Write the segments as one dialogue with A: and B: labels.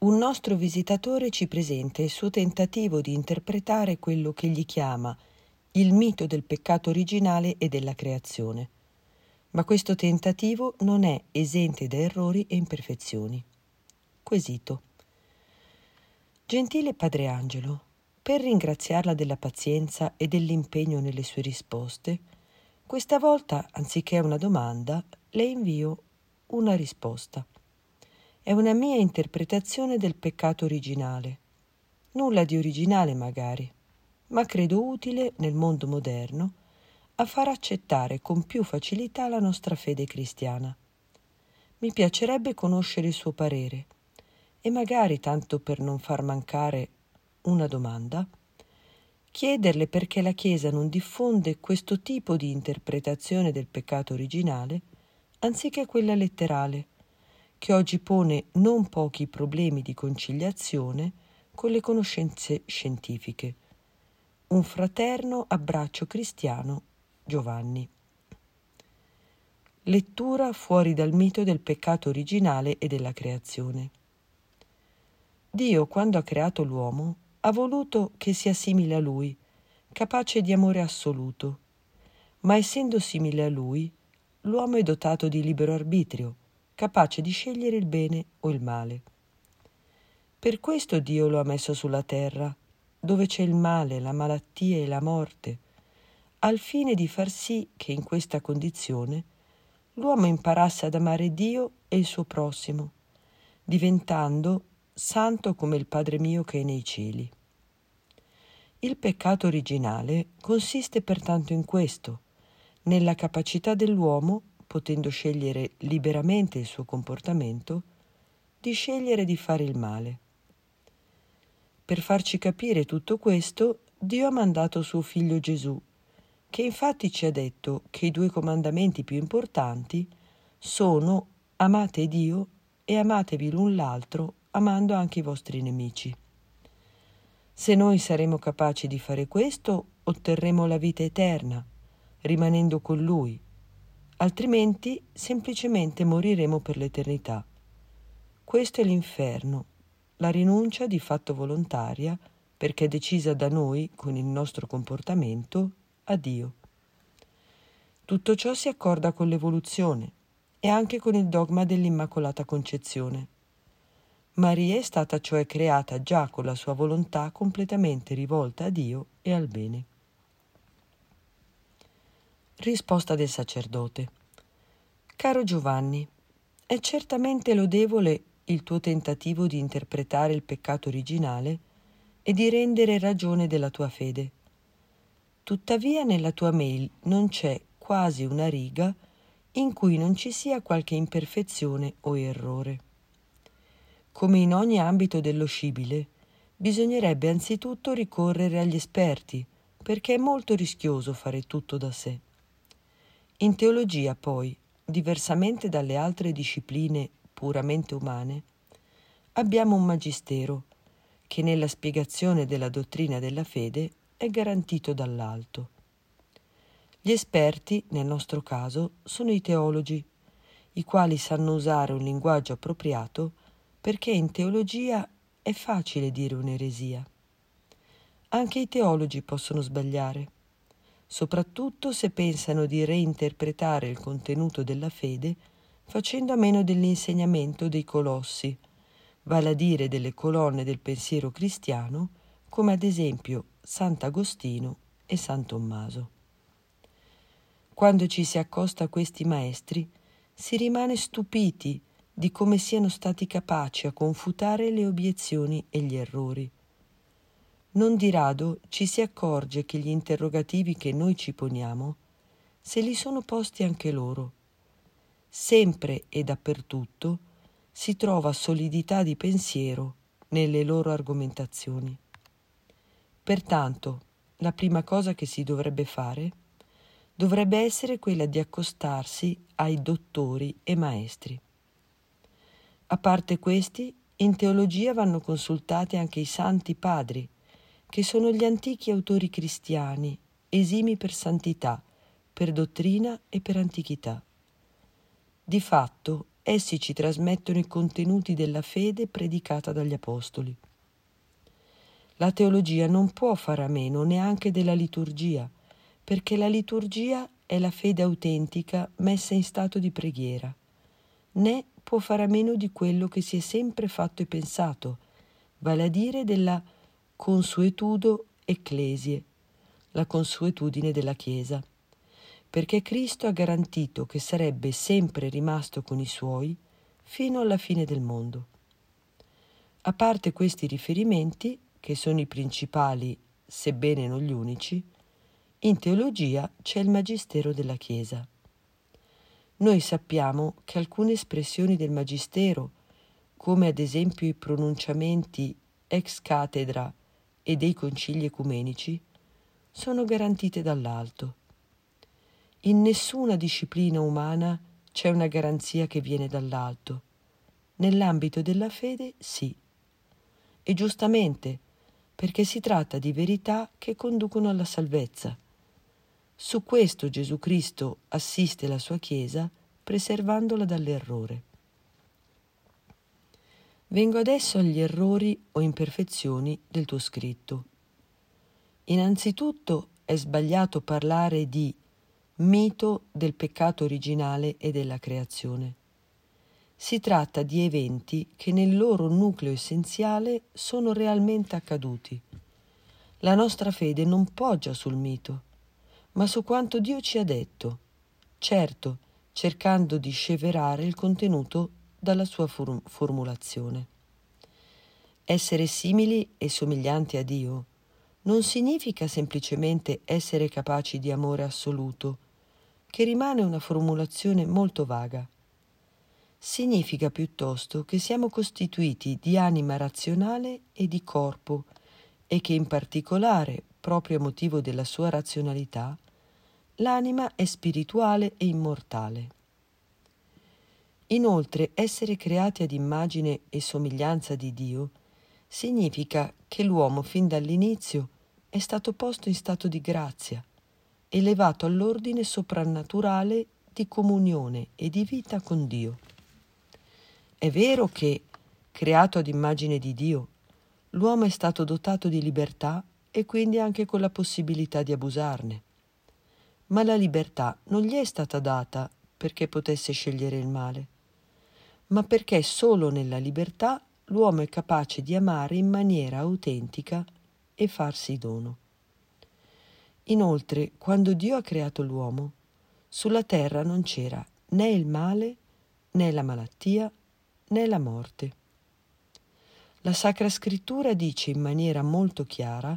A: un nostro visitatore ci presenta il suo tentativo di interpretare quello che gli chiama il mito del peccato originale e della creazione. Ma questo tentativo non è esente da errori e imperfezioni. Quesito. Gentile Padre Angelo, per ringraziarla della pazienza e dell'impegno nelle sue risposte, questa volta, anziché una domanda, le invio una risposta. È una mia interpretazione del peccato originale. Nulla di originale magari, ma credo utile nel mondo moderno a far accettare con più facilità la nostra fede cristiana. Mi piacerebbe conoscere il suo parere e magari, tanto per non far mancare una domanda, chiederle perché la Chiesa non diffonde questo tipo di interpretazione del peccato originale anziché quella letterale, che oggi pone non pochi problemi di conciliazione con le conoscenze scientifiche. Un fraterno abbraccio cristiano Giovanni. Lettura fuori dal mito del peccato originale e della creazione. Dio, quando ha creato l'uomo, ha voluto che sia simile a lui, capace di amore assoluto. Ma essendo simile a lui, l'uomo è dotato di libero arbitrio, capace di scegliere il bene o il male. Per questo Dio lo ha messo sulla terra, dove c'è il male, la malattia e la morte, al fine di far sì che in questa condizione l'uomo imparasse ad amare Dio e il suo prossimo, diventando santo come il Padre mio che è nei cieli. Il peccato originale consiste pertanto in questo, nella capacità dell'uomo, potendo scegliere liberamente il suo comportamento, di scegliere di fare il male. Per farci capire tutto questo, Dio ha mandato suo figlio Gesù, che infatti ci ha detto che i due comandamenti più importanti sono amate Dio e amatevi l'un l'altro amando anche i vostri nemici. Se noi saremo capaci di fare questo, otterremo la vita eterna, rimanendo con Lui, altrimenti semplicemente moriremo per l'eternità. Questo è l'inferno, la rinuncia di fatto volontaria, perché decisa da noi con il nostro comportamento, a Dio. Tutto ciò si accorda con l'evoluzione e anche con il dogma dell'Immacolata Concezione. Maria è stata cioè creata già con la sua volontà completamente rivolta a Dio e al bene. Risposta del sacerdote. Caro Giovanni, è certamente lodevole il tuo tentativo di interpretare il peccato originale e di rendere ragione della tua fede. Tuttavia nella tua mail non c'è quasi una riga in cui non ci sia qualche imperfezione o errore. Come in ogni ambito dello scibile, bisognerebbe anzitutto ricorrere agli esperti, perché è molto rischioso fare tutto da sé. In teologia, poi, diversamente dalle altre discipline puramente umane, abbiamo un magistero che nella spiegazione della dottrina della fede è garantito dall'alto. Gli esperti, nel nostro caso, sono i teologi, i quali sanno usare un linguaggio appropriato perché in teologia è facile dire un'eresia. Anche i teologi possono sbagliare, soprattutto se pensano di reinterpretare il contenuto della fede facendo a meno dell'insegnamento dei colossi, vale a dire delle colonne del pensiero cristiano, come ad esempio Sant'Agostino e San Tommaso. Quando ci si accosta a questi maestri, si rimane stupiti di come siano stati capaci a confutare le obiezioni e gli errori. Non di rado ci si accorge che gli interrogativi che noi ci poniamo, se li sono posti anche loro. Sempre e dappertutto si trova solidità di pensiero nelle loro argomentazioni. Pertanto, la prima cosa che si dovrebbe fare dovrebbe essere quella di accostarsi ai dottori e maestri. A parte questi, in teologia vanno consultati anche i santi padri, che sono gli antichi autori cristiani, esimi per santità, per dottrina e per antichità. Di fatto, essi ci trasmettono i contenuti della fede predicata dagli Apostoli. La teologia non può fare a meno neanche della liturgia, perché la liturgia è la fede autentica messa in stato di preghiera, né può fare a meno di quello che si è sempre fatto e pensato, vale a dire della consuetudo ecclesie, la consuetudine della Chiesa, perché Cristo ha garantito che sarebbe sempre rimasto con i suoi fino alla fine del mondo. A parte questi riferimenti, che sono i principali, sebbene non gli unici, in teologia c'è il magistero della Chiesa. Noi sappiamo che alcune espressioni del magistero, come ad esempio i pronunciamenti ex cathedra e dei concili ecumenici, sono garantite dall'alto. In nessuna disciplina umana c'è una garanzia che viene dall'alto. Nell'ambito della fede sì. E giustamente, perché si tratta di verità che conducono alla salvezza. Su questo Gesù Cristo assiste la sua Chiesa preservandola dall'errore. Vengo adesso agli errori o imperfezioni del tuo scritto. Innanzitutto è sbagliato parlare di mito del peccato originale e della creazione. Si tratta di eventi che nel loro nucleo essenziale sono realmente accaduti. La nostra fede non poggia sul mito, ma su quanto Dio ci ha detto, certo, cercando di sceverare il contenuto dalla sua form- formulazione. Essere simili e somiglianti a Dio non significa semplicemente essere capaci di amore assoluto, che rimane una formulazione molto vaga significa piuttosto che siamo costituiti di anima razionale e di corpo e che in particolare, proprio a motivo della sua razionalità, l'anima è spirituale e immortale. Inoltre, essere creati ad immagine e somiglianza di Dio significa che l'uomo fin dall'inizio è stato posto in stato di grazia, elevato all'ordine soprannaturale di comunione e di vita con Dio. È vero che, creato ad immagine di Dio, l'uomo è stato dotato di libertà e quindi anche con la possibilità di abusarne. Ma la libertà non gli è stata data perché potesse scegliere il male, ma perché solo nella libertà l'uomo è capace di amare in maniera autentica e farsi dono. Inoltre, quando Dio ha creato l'uomo, sulla terra non c'era né il male né la malattia né la morte. La Sacra Scrittura dice in maniera molto chiara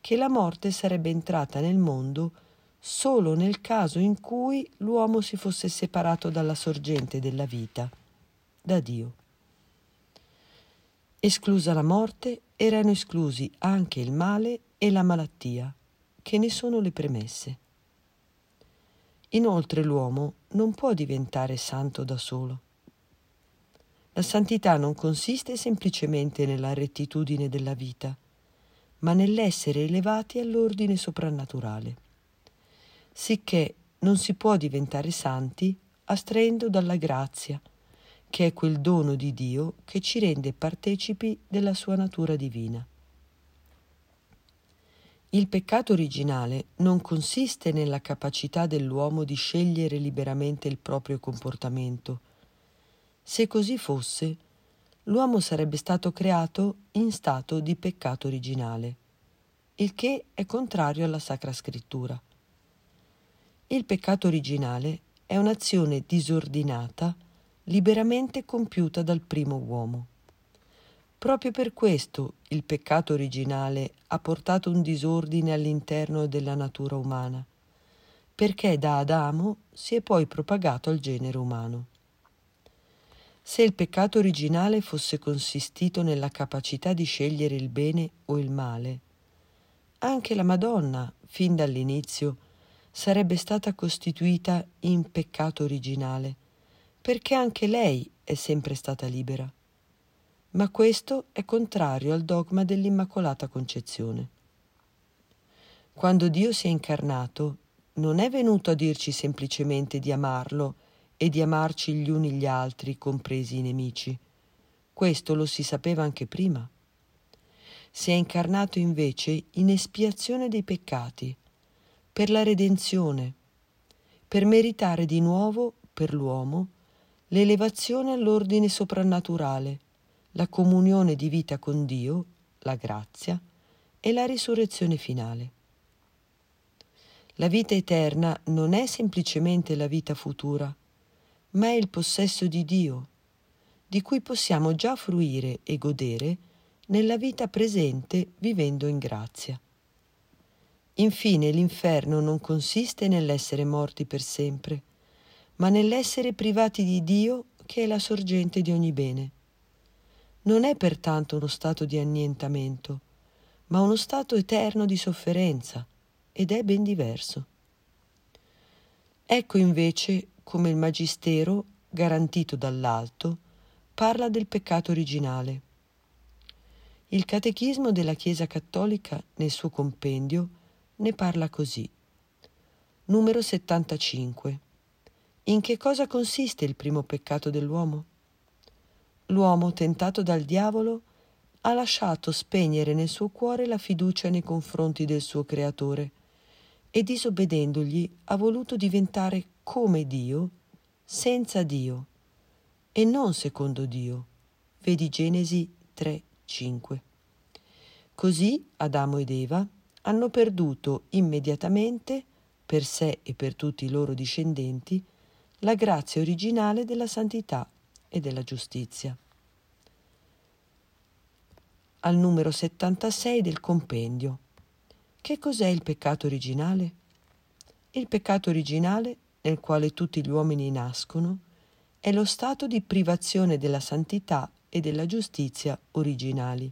A: che la morte sarebbe entrata nel mondo solo nel caso in cui l'uomo si fosse separato dalla sorgente della vita, da Dio. Esclusa la morte, erano esclusi anche il male e la malattia, che ne sono le premesse. Inoltre l'uomo non può diventare santo da solo. La santità non consiste semplicemente nella rettitudine della vita, ma nell'essere elevati all'ordine soprannaturale. Sicché non si può diventare santi astraendo dalla grazia, che è quel dono di Dio che ci rende partecipi della sua natura divina. Il peccato originale non consiste nella capacità dell'uomo di scegliere liberamente il proprio comportamento, se così fosse, l'uomo sarebbe stato creato in stato di peccato originale, il che è contrario alla Sacra Scrittura. Il peccato originale è un'azione disordinata liberamente compiuta dal primo uomo. Proprio per questo il peccato originale ha portato un disordine all'interno della natura umana, perché da Adamo si è poi propagato al genere umano. Se il peccato originale fosse consistito nella capacità di scegliere il bene o il male, anche la Madonna, fin dall'inizio, sarebbe stata costituita in peccato originale, perché anche lei è sempre stata libera. Ma questo è contrario al dogma dell'Immacolata Concezione. Quando Dio si è incarnato, non è venuto a dirci semplicemente di amarlo e di amarci gli uni gli altri, compresi i nemici. Questo lo si sapeva anche prima. Si è incarnato invece in espiazione dei peccati, per la redenzione, per meritare di nuovo, per l'uomo, l'elevazione all'ordine soprannaturale, la comunione di vita con Dio, la grazia e la risurrezione finale. La vita eterna non è semplicemente la vita futura, ma è il possesso di Dio, di cui possiamo già fruire e godere nella vita presente vivendo in grazia. Infine l'inferno non consiste nell'essere morti per sempre, ma nell'essere privati di Dio che è la sorgente di ogni bene. Non è pertanto uno stato di annientamento, ma uno stato eterno di sofferenza, ed è ben diverso. Ecco invece come il Magistero, garantito dall'alto, parla del peccato originale. Il Catechismo della Chiesa Cattolica, nel suo compendio, ne parla così. Numero 75. In che cosa consiste il primo peccato dell'uomo? L'uomo, tentato dal diavolo, ha lasciato spegnere nel suo cuore la fiducia nei confronti del suo Creatore e disobbedendogli ha voluto diventare come Dio, senza Dio e non secondo Dio. Vedi Genesi 3, 5. Così Adamo ed Eva hanno perduto immediatamente, per sé e per tutti i loro discendenti, la grazia originale della santità e della giustizia. Al numero 76 del compendio. Che cos'è il peccato originale? Il peccato originale nel quale tutti gli uomini nascono, è lo stato di privazione della santità e della giustizia originali.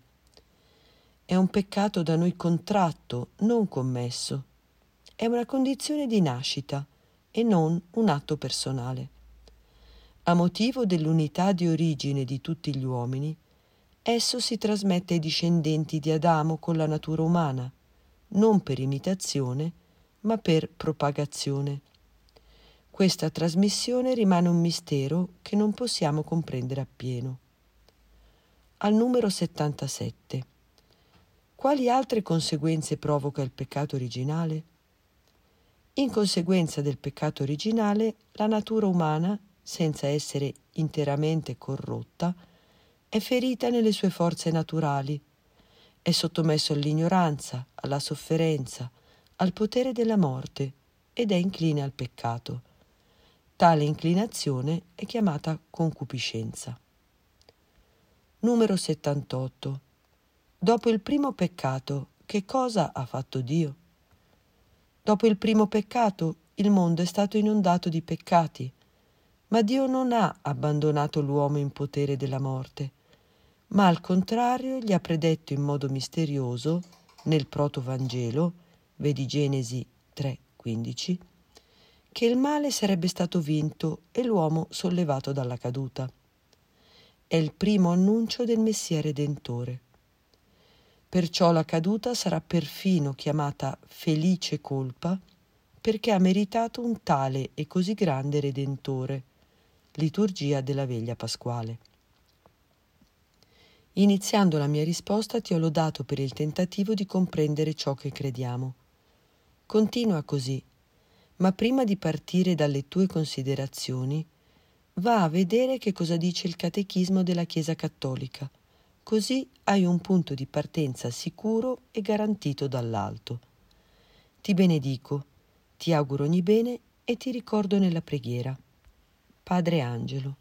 A: È un peccato da noi contratto, non commesso. È una condizione di nascita e non un atto personale. A motivo dell'unità di origine di tutti gli uomini, esso si trasmette ai discendenti di Adamo con la natura umana, non per imitazione, ma per propagazione. Questa trasmissione rimane un mistero che non possiamo comprendere appieno. Al numero 77. Quali altre conseguenze provoca il peccato originale? In conseguenza del peccato originale, la natura umana, senza essere interamente corrotta, è ferita nelle sue forze naturali, è sottomesso all'ignoranza, alla sofferenza, al potere della morte ed è incline al peccato Tale inclinazione è chiamata concupiscenza. Numero 78. Dopo il primo peccato, che cosa ha fatto Dio? Dopo il primo peccato, il mondo è stato inondato di peccati, ma Dio non ha abbandonato l'uomo in potere della morte, ma al contrario gli ha predetto in modo misterioso, nel proto-vangelo, vedi Genesi 3:15, che il male sarebbe stato vinto e l'uomo sollevato dalla caduta. È il primo annuncio del Messia Redentore. Perciò la caduta sarà perfino chiamata felice colpa perché ha meritato un tale e così grande Redentore, liturgia della veglia pasquale. Iniziando la mia risposta ti ho lodato per il tentativo di comprendere ciò che crediamo. Continua così ma prima di partire dalle tue considerazioni, va a vedere che cosa dice il catechismo della Chiesa Cattolica, così hai un punto di partenza sicuro e garantito dall'alto. Ti benedico, ti auguro ogni bene e ti ricordo nella preghiera. Padre Angelo.